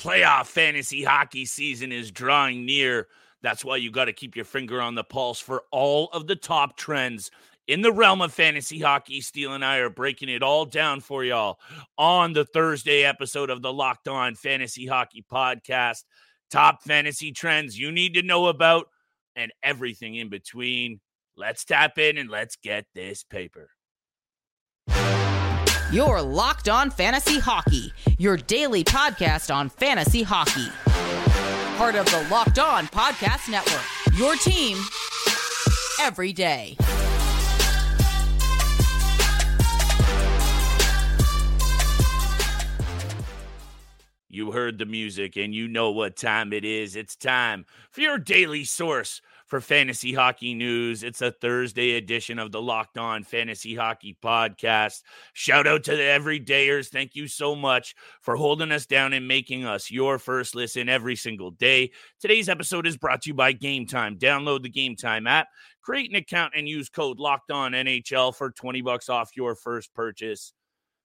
Playoff fantasy hockey season is drawing near. That's why you got to keep your finger on the pulse for all of the top trends in the realm of fantasy hockey. Steele and I are breaking it all down for y'all on the Thursday episode of the Locked On Fantasy Hockey Podcast. Top fantasy trends you need to know about and everything in between. Let's tap in and let's get this paper. Your Locked On Fantasy Hockey, your daily podcast on fantasy hockey. Part of the Locked On Podcast Network, your team every day. You heard the music and you know what time it is. It's time for your daily source for fantasy hockey news. It's a Thursday edition of the Locked On Fantasy Hockey Podcast. Shout out to the everydayers. Thank you so much for holding us down and making us your first listen every single day. Today's episode is brought to you by Game Time. Download the Game Time app, create an account, and use code Locked On NHL for 20 bucks off your first purchase.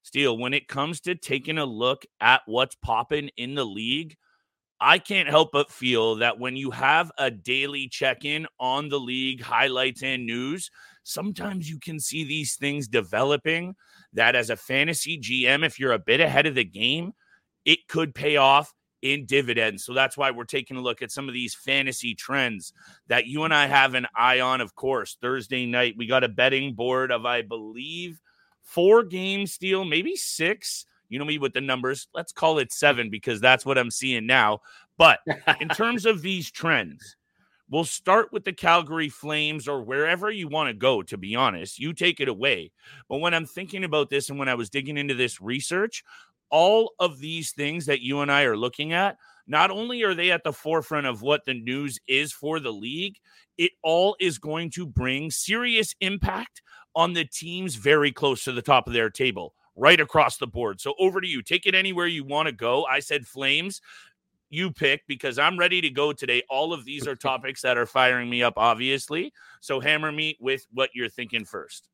Steele, when it comes to taking a look at what's popping in the league, I can't help but feel that when you have a daily check in on the league highlights and news, sometimes you can see these things developing that as a fantasy GM, if you're a bit ahead of the game, it could pay off in dividends. So that's why we're taking a look at some of these fantasy trends that you and I have an eye on. Of course, Thursday night, we got a betting board of, I believe, four game steal, maybe six. You know me with the numbers. Let's call it seven because that's what I'm seeing now. But in terms of these trends, we'll start with the Calgary Flames or wherever you want to go, to be honest. You take it away. But when I'm thinking about this and when I was digging into this research, all of these things that you and I are looking at, not only are they at the forefront of what the news is for the league, it all is going to bring serious impact on the teams very close to the top of their table, right across the board. So over to you. Take it anywhere you want to go. I said Flames. You pick because I'm ready to go today. All of these are topics that are firing me up, obviously. So hammer me with what you're thinking first.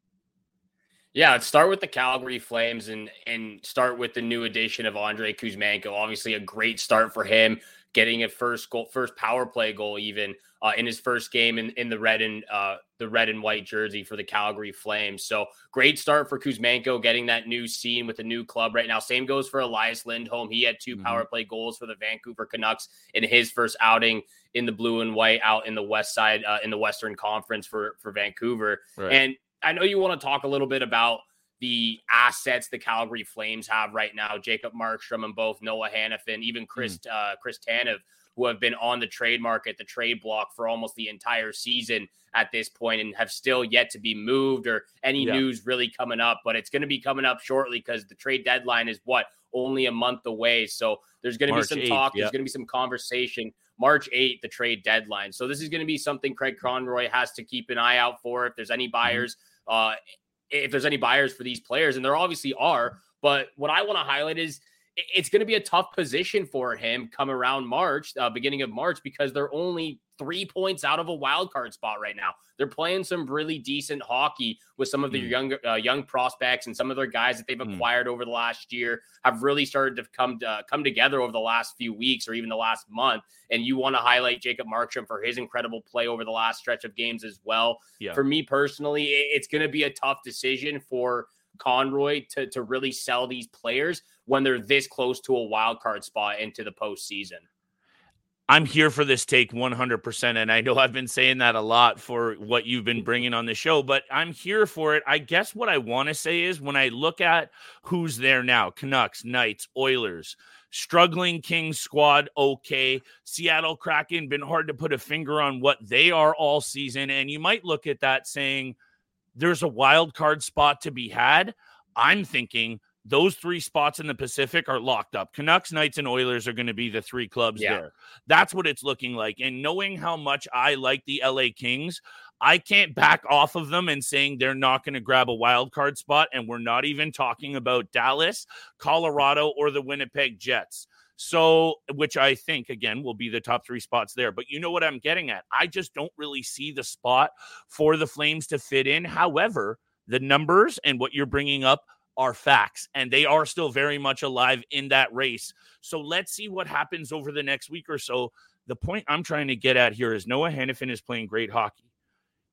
Yeah, let's start with the Calgary Flames and and start with the new addition of Andrei Kuzmenko. Obviously, a great start for him, getting a first goal, first power play goal, even uh, in his first game in, in the red and uh, the red and white jersey for the Calgary Flames. So great start for Kuzmenko, getting that new scene with a new club right now. Same goes for Elias Lindholm. He had 2 mm-hmm. power play goals for the Vancouver Canucks in his first outing in the blue and white out in the west side uh, in the Western Conference for for Vancouver. Right. And I know you want to talk a little bit about the assets the Calgary Flames have right now. Jacob Markstrom and both Noah Hanifin, even Chris mm. uh, Chris Tanev who have been on the trade market, the trade block for almost the entire season at this point and have still yet to be moved or any yeah. news really coming up. But it's going to be coming up shortly because the trade deadline is what only a month away. So there's going to be some 8th, talk. There's going to be some conversation. March 8th, the trade deadline. So this is going to be something Craig Conroy has to keep an eye out for. If there's any mm-hmm. buyers, mm-hmm. uh, if there's any buyers for these players, and there obviously are. But what I want to highlight is it's going to be a tough position for him come around March, uh, beginning of March, because they're only three points out of a wild card spot right now. They're playing some really decent hockey with some of their mm. young uh, young prospects and some of their guys that they've hmm. acquired mm. over the last year have really started to come to, uh, come together over the last few weeks or even the last month. And you want to highlight Jacob Markstrom for his incredible play over the last stretch of games as well. Yeah. For me personally, it's going to be a tough decision for Conroy to to really sell these players when they're this close to a wild card spot into the postseason. I'm here for this take 100%. And I know I've been saying that a lot for what you've been bringing on the show, but I'm here for it. I guess what I want to say is when I look at who's there now Canucks, Knights, Oilers, struggling Kings squad, okay. Seattle Kraken, been hard to put a finger on what they are all season. And you might look at that saying, there's a wild card spot to be had. I'm thinking those three spots in the Pacific are locked up. Canucks, Knights, and Oilers are going to be the three clubs yeah. there. That's what it's looking like. And knowing how much I like the LA Kings, I can't back off of them and saying they're not going to grab a wild card spot. And we're not even talking about Dallas, Colorado, or the Winnipeg Jets. So, which I think again will be the top three spots there. But you know what I'm getting at? I just don't really see the spot for the Flames to fit in. However, the numbers and what you're bringing up are facts, and they are still very much alive in that race. So let's see what happens over the next week or so. The point I'm trying to get at here is Noah Hanifin is playing great hockey.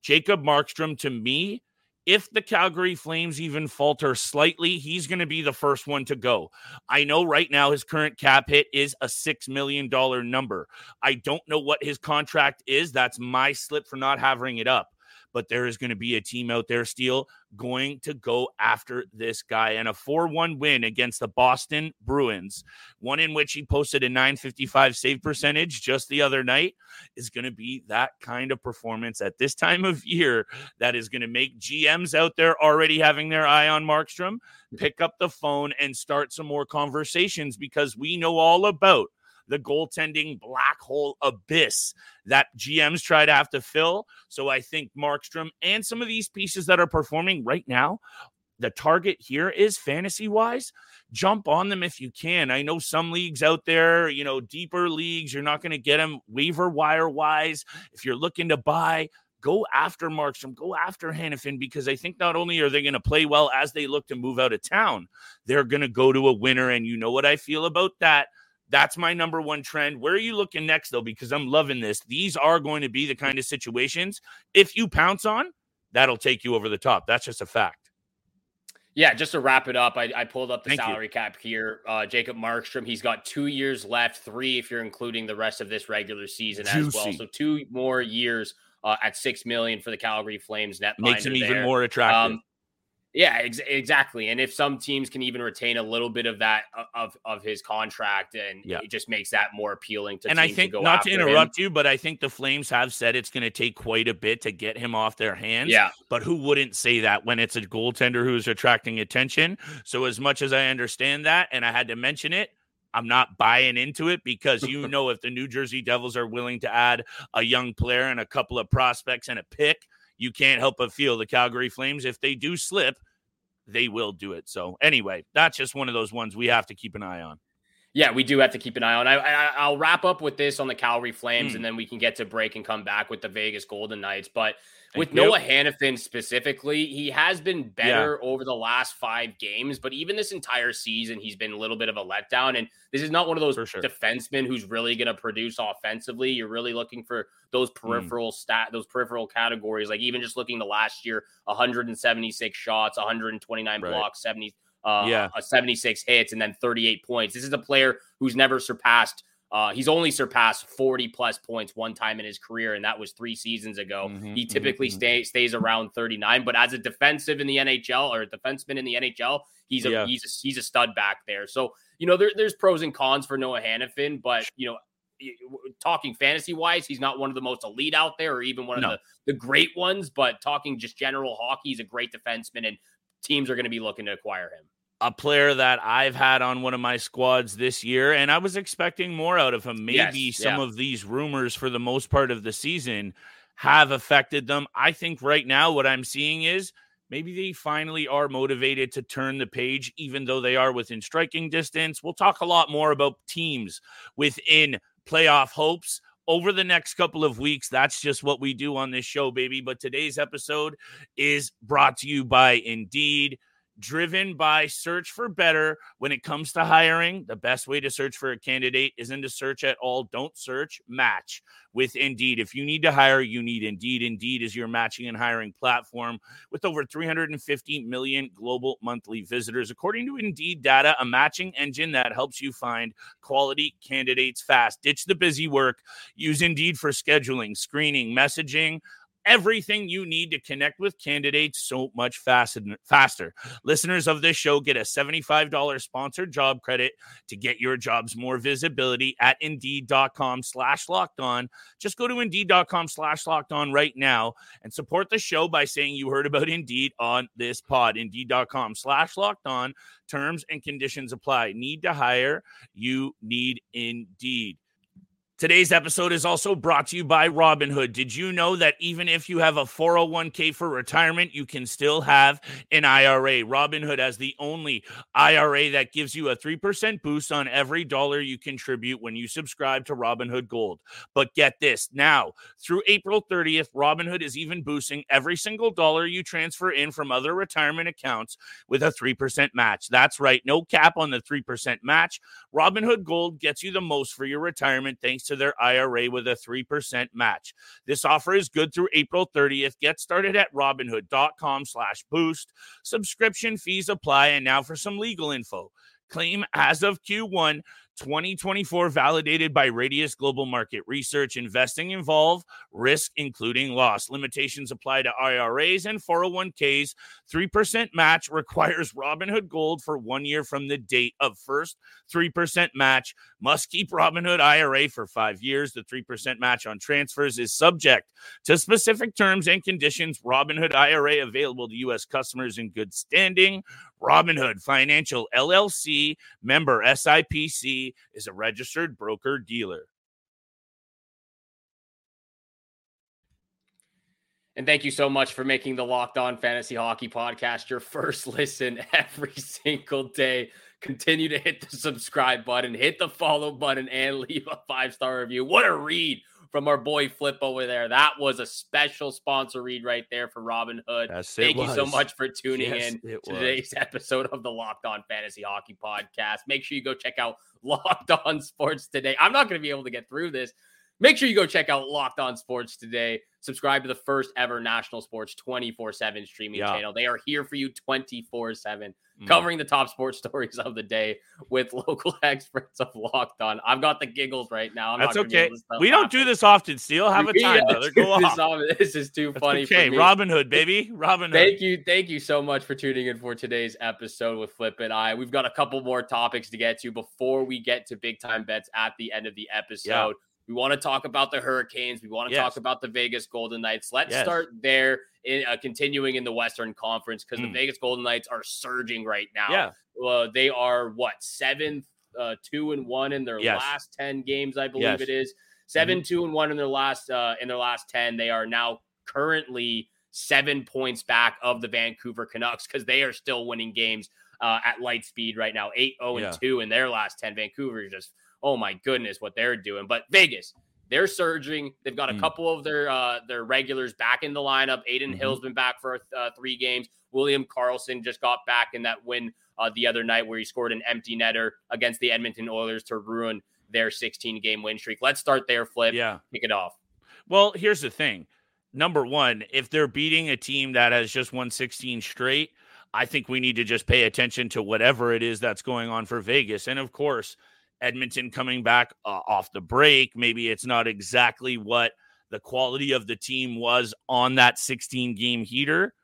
Jacob Markstrom, to me, if the Calgary Flames even falter slightly, he's going to be the first one to go. I know right now his current cap hit is a $6 million number. I don't know what his contract is. That's my slip for not having it up but there is going to be a team out there, Steele, going to go after this guy. And a 4 1 win against the Boston Bruins, one in which he posted a 955 save percentage just the other night, is going to be that kind of performance at this time of year that is going to make GMs out there already having their eye on Markstrom pick up the phone and start some more conversations because we know all about the goaltending black hole abyss that GMs try to have to fill. So I think Markstrom and some of these pieces that are performing right now the target here is fantasy wise jump on them if you can. I know some leagues out there you know deeper leagues you're not going to get them waiver wire wise if you're looking to buy go after markstrom go after hanifin because i think not only are they going to play well as they look to move out of town they're going to go to a winner. And you know what i feel about that that's my number one trend. Where are you looking next, though? Because I'm loving this. These are going to be the kind of situations, if you pounce on, that'll take you over the top. That's just a fact. Yeah, just to wrap it up, I, I pulled up the Thank salary you. cap here. Uh, Jacob Markstrom, he's got two years left, three if you're including the rest of this regular season Juicy. as well. So two more years uh, at six million for the Calgary Flames net makes him even more attractive. Um, yeah, ex- exactly. And if some teams can even retain a little bit of that uh, of of his contract, and yeah. it just makes that more appealing to. And I think to not to interrupt him. you, but I think the Flames have said it's going to take quite a bit to get him off their hands. Yeah. But who wouldn't say that when it's a goaltender who's attracting attention? So as much as I understand that, and I had to mention it, I'm not buying into it because you know if the New Jersey Devils are willing to add a young player and a couple of prospects and a pick you can't help but feel the Calgary Flames, if they do slip, they will do it. So, anyway, that's just one of those ones we have to keep an eye on. Yeah, we do have to keep an eye on. I, will wrap up with this on the Calgary Flames, mm. and then we can get to break and come back with the Vegas Golden Knights. But with Noah Hanifin specifically, he has been better yeah. over the last five games, but even this entire season, he's been a little bit of a letdown. And this is not one of those sure. defensemen who's really going to produce offensively. You're really looking for those mm. peripheral mm. stat, those peripheral categories. Like even just looking to last year, 176 shots, 129 right. blocks, 70 uh, yeah. 76 hits, and then 38 points. This is a player who's never surpassed uh, he's only surpassed 40 plus points one time in his career, and that was three seasons ago. Mm-hmm, he mm-hmm, typically mm-hmm. stay, stays around 39, but as a defensive in the NHL or a defenseman in the NHL, he's a yeah. he's a, he's a stud back there. So you know there, there's pros and cons for Noah Hanifin, but you know talking fantasy wise, he's not one of the most elite out there, or even one of the the great ones. But talking just general hockey, he's a great defenseman, and teams are going to be looking to acquire him a player that I've had on one of my squads this year, and I was expecting more out of him. Maybe yes, some yeah. of these rumors for the most part of the season have affected them. I think right now what I'm seeing is maybe they finally are motivated to turn the page, even though they are within striking distance. We'll talk a lot more about teams within playoff hopes over the next couple of weeks. That's just what we do on this show, baby. But today's episode is brought to you by Indeed driven by search for better when it comes to hiring. The best way to search for a candidate isn't to search at all. Don't search, match with Indeed. If you need to hire, you need Indeed. Indeed is your matching and hiring platform with over 350 million global monthly visitors. According to Indeed data, a matching engine that helps you find quality candidates fast. Ditch the busy work. Use Indeed for scheduling, screening, messaging everything you need to connect with candidates so much faster. faster. Listeners of this show get a $75 sponsored job credit to get your jobs more visibility at indeed.com slash locked on. Just go to indeed.com slash locked on right now and support the show by saying you heard about Indeed on this pod. Indeed.com slash locked on. Terms and conditions apply. Need to hire? You need Indeed. Today's episode is also brought to you by Robinhood. Did you know that even if you have a 401k for retirement, you can still have an IRA? Robinhood has the only IRA that gives you a 3% boost on every dollar you contribute when you subscribe to Robinhood Gold. But get this now, through April 30th, Robinhood is even boosting every single dollar you transfer in from other retirement accounts with a 3% match. That's right, no cap on the 3% match. Robinhood Gold gets you the most for your retirement thanks to their IRA with a 3% match. This offer is good through April 30th. Get started at robinhood.com slash boost. Subscription fees apply. And now for some legal info. Claim as of Q1 2024 validated by Radius Global Market Research. Investing involve risk, including loss. Limitations apply to IRAs and 401ks. 3% match requires Robinhood Gold for one year from the date of first 3% match. Must keep Robinhood IRA for five years. The 3% match on transfers is subject to specific terms and conditions. Robinhood IRA available to U.S. customers in good standing. Robinhood Financial LLC, member SIPC, is a registered broker dealer. And thank you so much for making the Locked On Fantasy Hockey Podcast your first listen every single day. Continue to hit the subscribe button, hit the follow button, and leave a five star review. What a read from our boy Flip over there. That was a special sponsor read right there for Robin Hood. Yes, Thank you so much for tuning yes, in to today's episode of the Locked On Fantasy Hockey Podcast. Make sure you go check out Locked On Sports today. I'm not going to be able to get through this. Make sure you go check out Locked On Sports today. Subscribe to the first ever national sports 24 7 streaming yeah. channel. They are here for you 24 7 mm. covering the top sports stories of the day with local experts of Locked On. I've got the giggles right now. I'm That's okay. We don't do this often, Steele. Have a time, brother. Go off. This is too That's funny. Okay, Robin Hood, baby. Robin Hood. Thank you. Thank you so much for tuning in for today's episode with Flip and I. We've got a couple more topics to get to before we get to big time bets at the end of the episode. Yeah. We want to talk about the Hurricanes. We want to yes. talk about the Vegas Golden Knights. Let's yes. start there in uh, continuing in the Western Conference because mm. the Vegas Golden Knights are surging right now. Yeah. Uh, they are what seventh, uh, two and one in their yes. last 10 games, I believe it is. 7 mm-hmm. two and one in their last uh, in their last 10. They are now currently seven points back of the Vancouver Canucks because they are still winning games uh, at light speed right now. 8 0 and 2 in their last 10. Vancouver is just oh my goodness, what they're doing. But Vegas, they're surging. They've got a mm. couple of their uh, their regulars back in the lineup. Adin mm-hmm. Hill's been back for uh, three games. William Karlsson just got back in that win uh, the other night where he scored an empty netter against the Edmonton Oilers to ruin their 16 game win streak. Let's start there, Flip. Yeah, kick it off. Well, here's the thing. Number one, if they're beating a team that has just won 16 straight, I think we need to just pay attention to whatever it is that's going on for Vegas. And of course, Edmonton coming back uh, off the break. Maybe it's not exactly what the quality of the team was on that 16 game heater.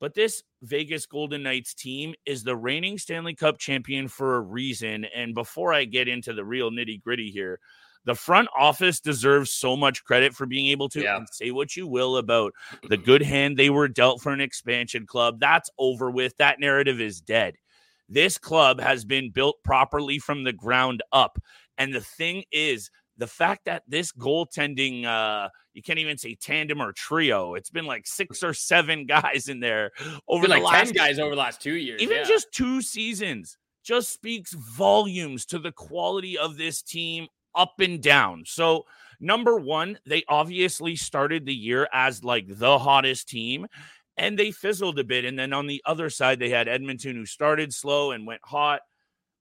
But this Vegas Golden Knights team is the reigning Stanley Cup champion for a reason. And before I get into the real nitty gritty here, the front office deserves so much credit for being able to yeah. say what you will about the good hand they were dealt for an expansion club. That's over with. That narrative is dead. This club has been built properly from the ground up. And the thing is, the fact that this goaltending, uh, you can't even say tandem or trio. It's been like six or seven guys in there over the like last ten guys over the last two years. Even yeah. just two seasons just speaks volumes to the quality of this team up and down. So, number one, they obviously started the year as like the hottest team and they fizzled a bit. And then on the other side, they had Edmonton, who started slow and went hot.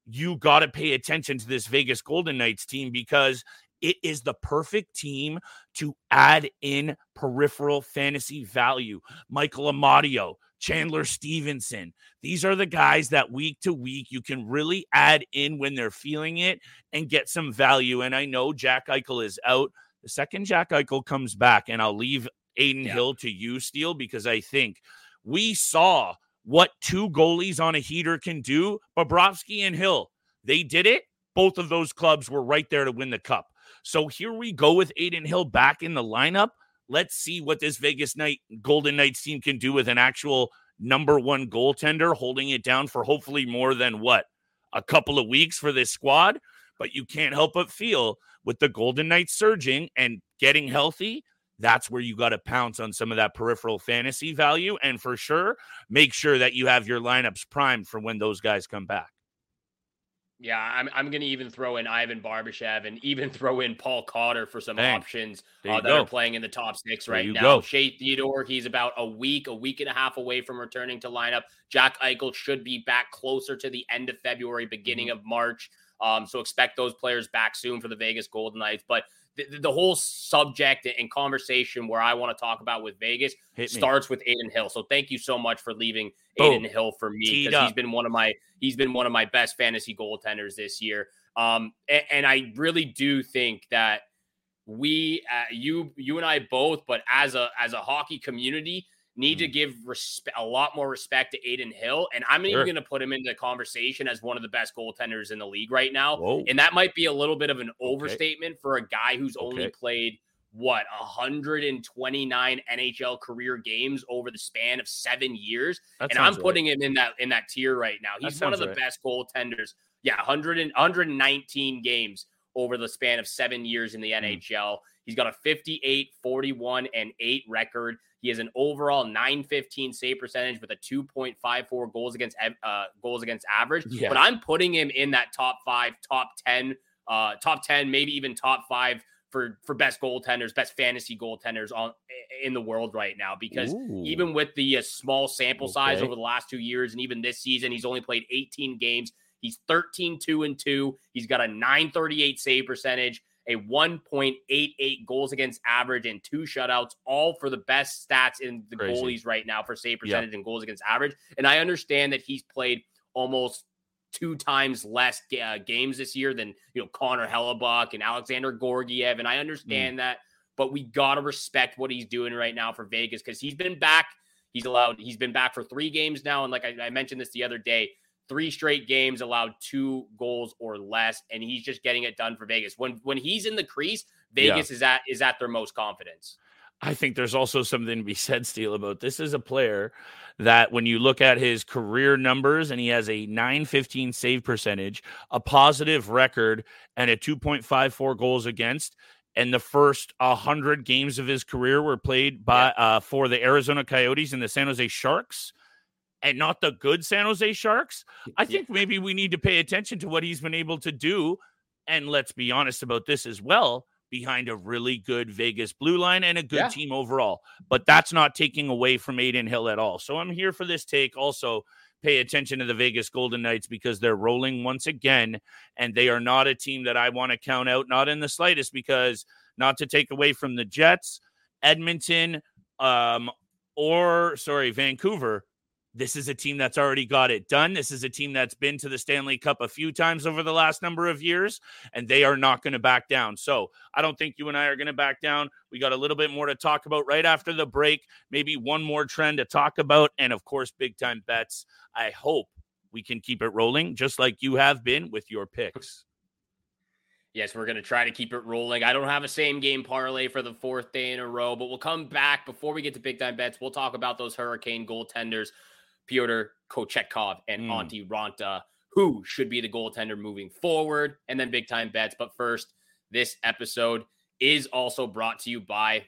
You got to pay attention to this Vegas Golden Knights team because it is the perfect team to add in peripheral fantasy value. Michael Amadio, Chandler Stephenson. These are the guys that week to week you can really add in when they're feeling it and get some value. And I know Jack Eichel is out. The second Jack Eichel comes back, and I'll leave Adin yeah. Hill to you, Steele, because I think we saw what two goalies on a heater can do. Bobrovsky and Hill, they did it. Both of those clubs were right there to win the cup. So here we go with Adin Hill back in the lineup. Let's see what this Vegas Night Golden Knights team can do with an actual number one goaltender holding it down for hopefully more than what a couple of weeks for this squad. but you can't help but feel with the Golden Knights surging and getting healthy, that's where you got to pounce on some of that peripheral fantasy value. And for sure, make sure that you have your lineups primed for when those guys come back. Yeah, I'm, I'm going to even throw in Ivan Barbashev and even throw in Paul Cotter for some Dang. options uh, that go. are playing in the top six right now. Go. Shea Theodore, he's about a week, a week and a half away from returning to lineup. Jack Eichel should be back closer to the end of February, beginning mm-hmm. of March. Um, so expect those players back soon for the Vegas Golden Knights. But the, the whole subject and conversation where I want to talk about with Vegas starts with Adin Hill. So thank you so much for leaving Boom. Adin Hill for me because he's been one of my he's been one of my best fantasy goaltenders this year. Um, and, and I really do think that we, uh, you, you and I both, but as a as a hockey community, need mm. to give a lot more respect to Adin Hill. And I'm sure. even going to put him into the conversation as one of the best goaltenders in the league right now. Whoa. And that might be a little bit of an overstatement okay. for a guy who's okay. only played what 129 NHL career games over the span of seven years. That and I'm putting right. him in that in that tier right now. He's one of the right. best goaltenders. Yeah, 100 and, 119 games over the span of seven years in the mm. NHL. He's got a 58, 41, and 8 record. He has an overall 915 save percentage with a 2.54 goals against uh, goals against average. Yeah. But I'm putting him in that top five, top 10, uh, top 10, maybe even top five for for best goaltenders, best fantasy goaltenders on in the world right now. Because Ooh. even with the uh, small sample size over the last two years, and even this season, he's only played 18 games. He's 13 2 and 2. He's got a 938 save percentage a 1.88 goals against average and two shutouts, all for the best stats in the Crazy. goalies right now for save percentage and goals against average. And I understand that he's played almost two times less uh, games this year than you know Connor Hellebuyck and Alexandar Georgiev, and I understand mm. that, but we gotta respect what he's doing right now for Vegas because he's been back. He's allowed. He's been back for three games now, and like I, I mentioned this the other day, three straight games allowed two goals or less, and he's just getting it done for Vegas. When when he's in the crease, Vegas yeah. is at is at their most confidence. I think there's also something to be said, Steele, about this is a player that when you look at his career numbers and he has a 915 save percentage, a positive record, and a 2.54 goals against. And the first 100 games of his career were played by yeah. uh, for the Arizona Coyotes and the San Jose Sharks and not the good San Jose Sharks. I think yeah. maybe we need to pay attention to what he's been able to do. And let's be honest about this as well behind a really good Vegas blue line and a good yeah. team overall. But that's not taking away from Adin Hill at all. So I'm here for this take. Also, pay attention to the Vegas Golden Knights because they're rolling once again. And they are not a team that I want to count out, not in the slightest, because not to take away from the Jets, Edmonton, um, or sorry, Vancouver this is a team that's already got it done. This is a team that's been to the Stanley Cup a few times over the last number of years, and they are not going to back down. So I don't think you and I are going to back down. We got a little bit more to talk about right after the break, maybe one more trend to talk about, and of course, big time bets. I hope we can keep it rolling just like you have been with your picks. Yes, we're going to try to keep it rolling. I don't have a same game parlay for the fourth day in a row, but we'll come back before we get to big time bets. We'll talk about those Hurricane goaltenders Pyotr Kochetkov and mm. Antti Raanta, who should be the goaltender moving forward, and then big time bets. But first, this episode is also brought to you by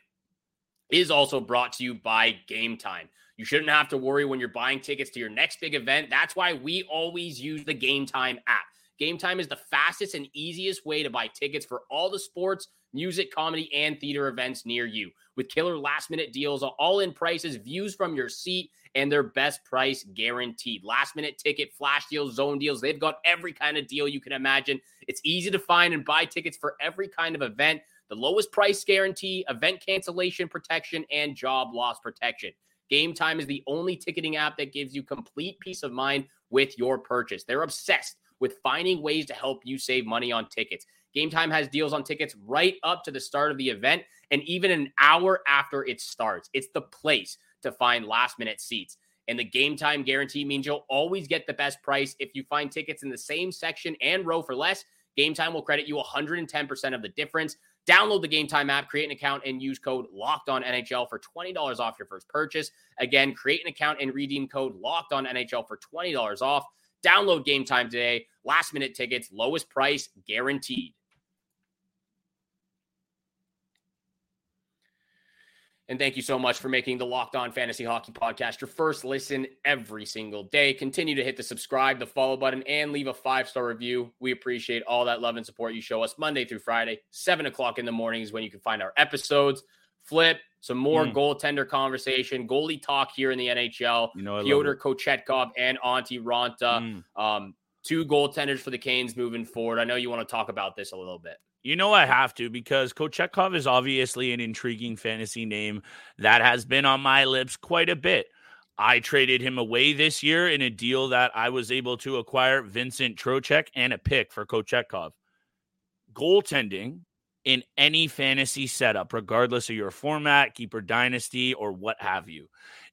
is also brought to you by Game Time. You shouldn't have to worry when you're buying tickets to your next big event. That's why we always use the Game Time app. Game Time is the fastest and easiest way to buy tickets for all the sports, music, comedy, and theater events near you. With killer last minute deals, all in prices, views from your seat, and their best price guaranteed. Last minute ticket, flash deals, zone deals. They've got every kind of deal you can imagine. It's easy to find and buy tickets for every kind of event. The lowest price guarantee, event cancellation protection, and job loss protection. Game Time is the only ticketing app that gives you complete peace of mind with your purchase. They're obsessed with finding ways to help you save money on tickets. Game Time has deals on tickets right up to the start of the event and even an hour after it starts. It's the place to find last minute seats. And the game time guarantee means you'll always get the best price. If you find tickets in the same section and row for less, Game Time will credit you 110% of the difference. Download the Game Time app, create an account, and use code Locked On NHL for $20 off your first purchase. Again, create an account and redeem code Locked On NHL for $20 off. Download Game Time today. Last minute tickets, lowest price guaranteed. And thank you so much for making the Locked On Fantasy Hockey Podcast your first listen every single day. Continue to hit the subscribe, the follow button, and leave a five star review. We appreciate all that love and support you show us Monday through Friday, 7 o'clock in the mornings when you can find our episodes. Flip, some more mm. goaltender conversation, goalie talk here in the NHL. You know, Pyotr Kochetkov and Antti Raanta. Mm. Um, two goaltenders for the Canes moving forward. I know you want to talk about this a little bit. You know I have to because Kochetkov is obviously an intriguing fantasy name that has been on my lips quite a bit. I traded him away this year in a deal that I was able to acquire Vincent Trocheck and a pick for Kochetkov. Goaltending in any fantasy setup, regardless of your format, keeper dynasty, or what have you,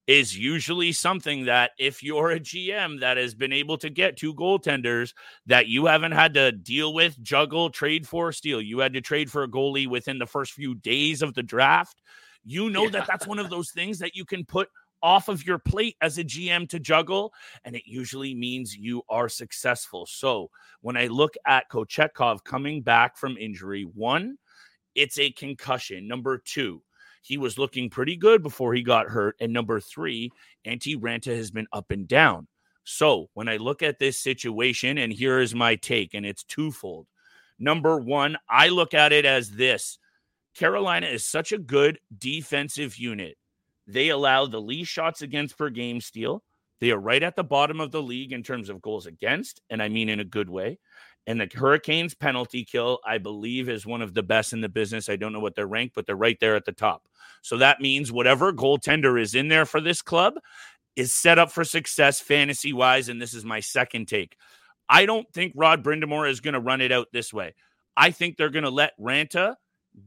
is usually something that if you're a GM that has been able to get two goaltenders that you haven't had to deal with, juggle, trade for, steal, you had to trade for a goalie within the first few days of the draft. You know yeah. that that's one of those things that you can put off of your plate as a GM to juggle, and it usually means you are successful. So when I look at Kochetkov coming back from injury, one, it's a concussion. Number two, he was looking pretty good before he got hurt. And number three, Antti Raanta has been up and down. So when I look at this situation, and here is my take, and it's twofold. Number one, I look at it as this Carolina is such a good defensive unit. They allow the least shots against per game steal. They are right at the bottom of the league in terms of goals against, and I mean in a good way. And the Hurricanes penalty kill, I believe, is one of the best in the business. I don't know what they're ranked, but they're right there at the top. So that means whatever goaltender is in there for this club is set up for success fantasy wise. And this is my second take. I don't think Rod Brind'Amour is going to run it out this way. I think they're going to let Raanta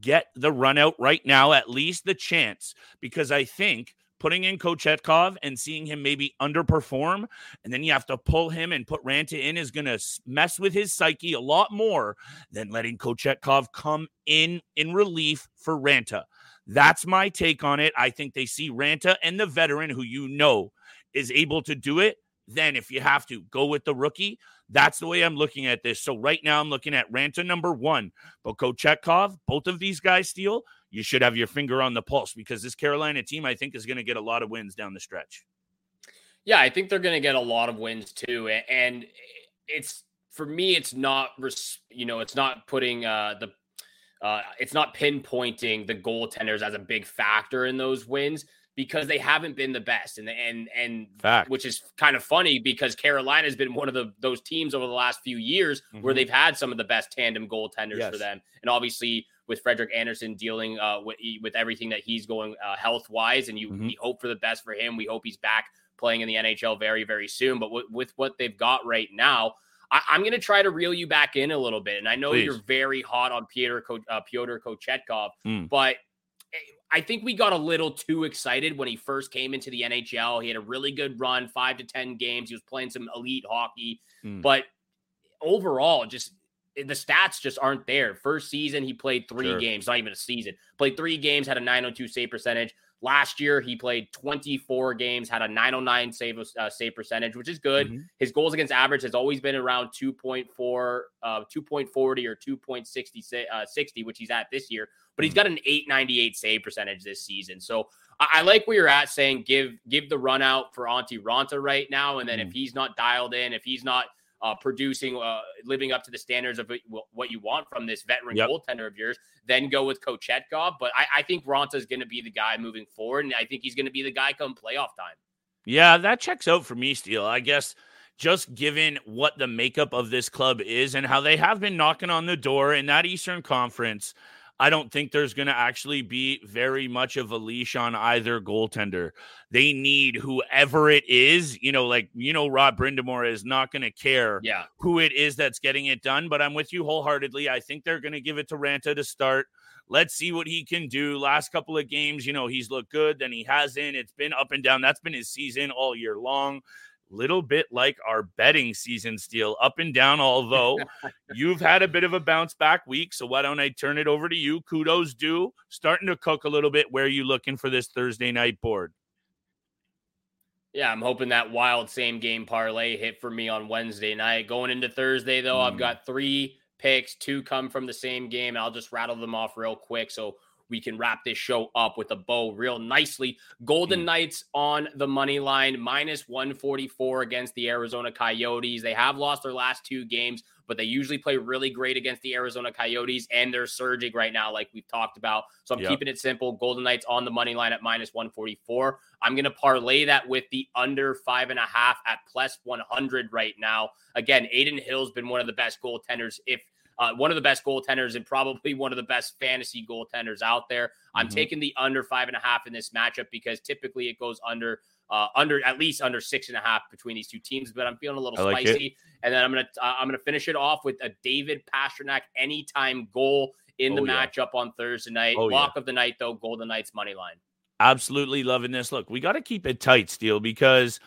get the run out right now, at least the chance, because I think putting in Kochetkov and seeing him maybe underperform, and then you have to pull him and put Raanta in is going to mess with his psyche a lot more than letting Kochetkov come in in relief for Raanta. That's my take on it. I think they see Raanta and the veteran who you know is able to do it. Then, if you have to go with the rookie, that's the way I'm looking at this. So, right now, I'm looking at Raanta number one, but Kochetkov, both of these guys steal you should have your finger on the pulse because this Carolina team, I think, is going to get a lot of wins down the stretch. Yeah, I think they're going to get a lot of wins too. And it's for me, it's not, you know, it's not putting uh, the, uh, it's not pinpointing the goaltenders as a big factor in those wins because they haven't been the best and and and Fact. which is kind of funny because Carolina has been one of the those teams over the last few years mm-hmm. where they've had some of the best tandem goaltenders yes. for them and obviously with Frederik Andersen dealing uh, with with everything that he's going uh, health wise, and you mm-hmm. we hope for the best for him. We hope he's back playing in the NHL very very soon. But w- with what they've got right now. I, am going to try to reel you back in a little bit, and I know Please. you're very hot on Pyotr Ko- uh, Pyotr Kochetkov, mm. but eh, I think we got a little too excited when he first came into the NHL. He had a really good run, five to 10 games. He was playing some elite hockey. Mm. But overall, just the stats just aren't there. First season, he played three sure. games, not even a season. Played three games, had a 902 save percentage. Last year, he played 24 games, had a 909 save uh, save percentage, which is good. Mm-hmm. His goals against average has always been around 2.4, uh, 2.40 or 2.60, uh, 60, which he's at this year. But he's mm-hmm. got an 898 save percentage this season. So I, I like where you're at, saying give give the run out for Antti Raanta right now, and then mm-hmm. if he's not dialed in, if he's not uh, producing, uh, living up to the standards of what you want from this veteran yep. goaltender of yours, then go with Kochetkov. But I, I think Raanta is going to be the guy moving forward, and I think he's going to be the guy come playoff time. Yeah, that checks out for me, Steele. I guess just given what the makeup of this club is and how they have been knocking on the door in that Eastern Conference – I don't think there's going to actually be very much of a leash on either goaltender. They need whoever it is, you know, like, you know, Rod Brind'Amour is not going to care yeah. who it is that's getting it done. But I'm with you wholeheartedly. I think they're going to give it to Raanta to start. Let's see what he can do. Last couple of games, you know, he's looked good, then he hasn't. It's been up and down. That's been his season all year long little bit like our betting season Steele up and down although you've had a bit of a bounce back week so why don't i turn it over to you kudos due starting to cook a little bit where are you looking for this thursday night board Yeah, I'm hoping that wild same game parlay hit for me on Wednesday night. Going into Thursday, though, mm. I've got three picks, two come from the same game. I'll just rattle them off real quick. So we can wrap this show up with a bow real nicely. Golden mm. Knights on the money line, minus 144 against the Arizona Coyotes. They have lost their last two games, but they usually play really great against the Arizona Coyotes, and they're surging right now, like we've talked about. So I'm yep. keeping it simple. Golden Knights on the money line at minus 144. I'm going to parlay that with the under five and a half at plus 100 right now. Again, Adin Hill's been one of the best goaltenders, if uh, one of the best goaltenders and probably one of the best fantasy goaltenders out there. I'm mm-hmm. taking the under five and a half in this matchup because typically it goes under uh, under at least under six and a half between these two teams. But I'm feeling a little like spicy, it. and then I'm gonna uh, I'm gonna finish it off with a David Pastrnak anytime goal in the oh, matchup yeah. on Thursday night. Oh, Lock yeah. of the night though, Golden Knights money line. Absolutely loving this. Look, we got to keep it tight, Steele, because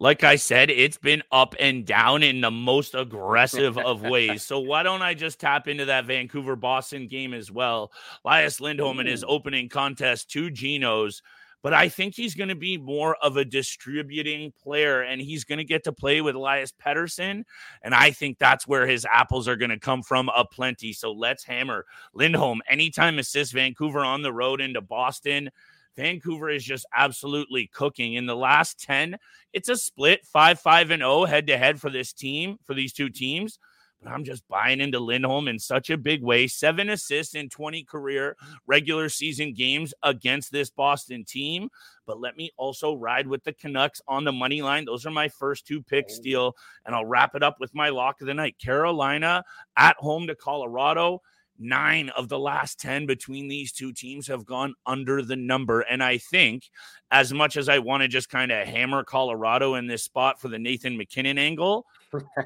like I said, it's been up and down in the most aggressive of ways. So why don't I just tap into that Vancouver Boston game as well? Elias Lindholm Ooh. in his mm. opening contest, two Genos. But I think he's going to be more of a distributing player and he's going to get to play with Elias Pettersson. And I think that's where his apples are going to come from a plenty. So let's hammer Lindholm. Anytime assist Vancouver on the road into Boston. Vancouver is just absolutely cooking. In the last 10, it's a split 5 5 and 0 head to head for this team, for these two teams. But I'm just buying into Lindholm in such a big way. Seven assists in 20 career regular season games against this Boston team. But let me also ride with the Canucks on the money line. Those are my first two picks, oh. Steele. And I'll wrap it up with my lock of the night Carolina at home to Colorado nine of the last 10 between these two teams have gone under the number. And I think, as much as I want to just kind of hammer Colorado in this spot for the Nathan MacKinnon angle,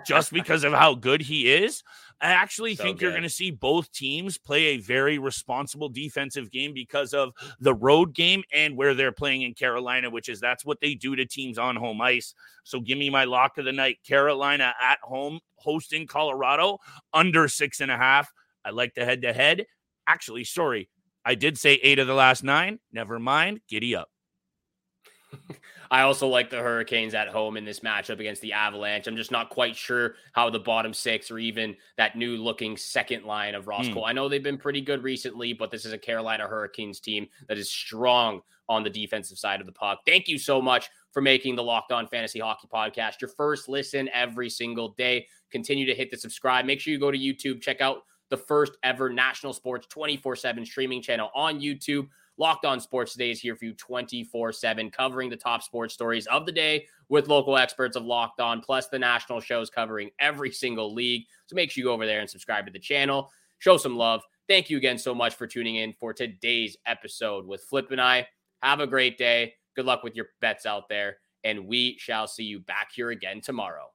just because of how good he is, I actually so think good. you're going to see both teams play a very responsible defensive game because of the road game and where they're playing in Carolina, which is that's what they do to teams on home ice. So give me my lock of the night Carolina at home hosting Colorado under six and a half. I like the head to head. Actually, sorry, I did say eight of the last nine. Never mind. Giddy up. I also like the Hurricanes at home in this matchup against the Avalanche. I'm just not quite sure how the bottom six or even that new looking second line of Ross mm. Cole. I know they've been pretty good recently, but this is a Carolina Hurricanes team that is strong on the defensive side of the puck. Thank you so much for making the Locked On Fantasy Hockey Podcast your first listen every single day. Continue to hit the subscribe. Make sure you go to YouTube, check out the first ever national sports 24 7 streaming channel on YouTube. Locked On Sports Today is here for you 24 7, covering the top sports stories of the day with local experts of Locked On, plus the national shows covering every single league. So make sure you go over there and subscribe to the channel. Show some love. Thank you again so much for tuning in for today's episode with Flip and I. Have a great day. Good luck with your bets out there. And we shall see you back here again tomorrow.